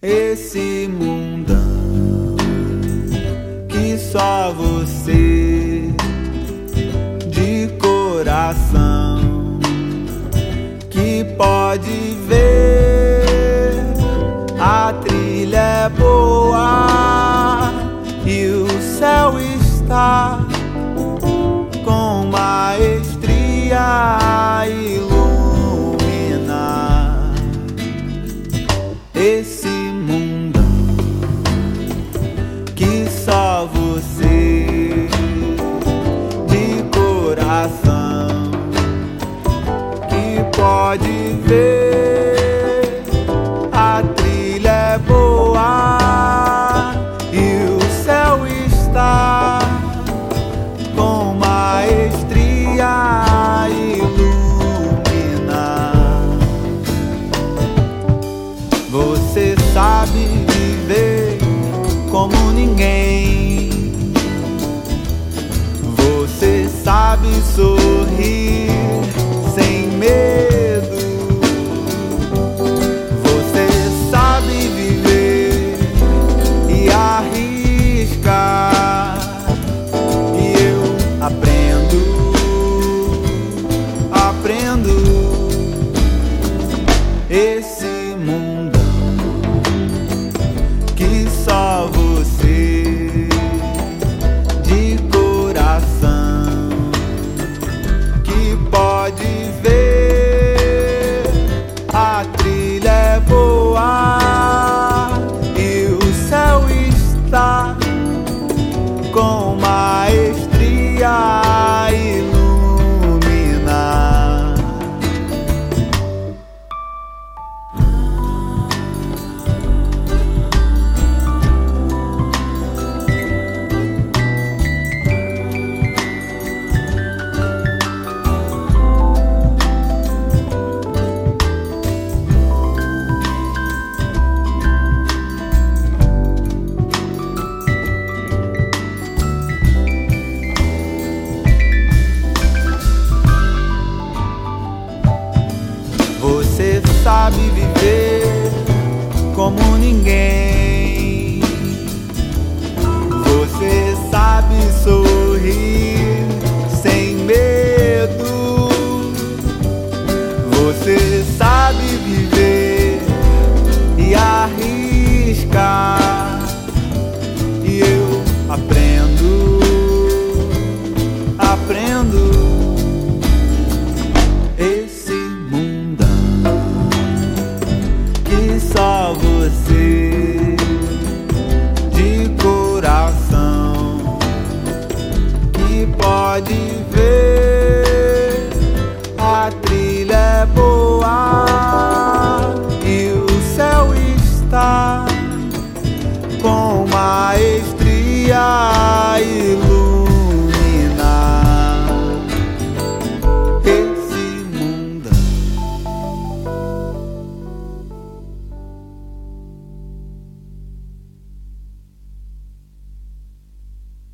Esse mundão que só você de coração você de coração que pode ver sabe sorrir sem medo. Você sabe viver e arriscar. E eu aprendo, aprendo esse mundão sabe viver como ninguém. Você sabe sorrir sem medo. Você sabe viver e arriscar. you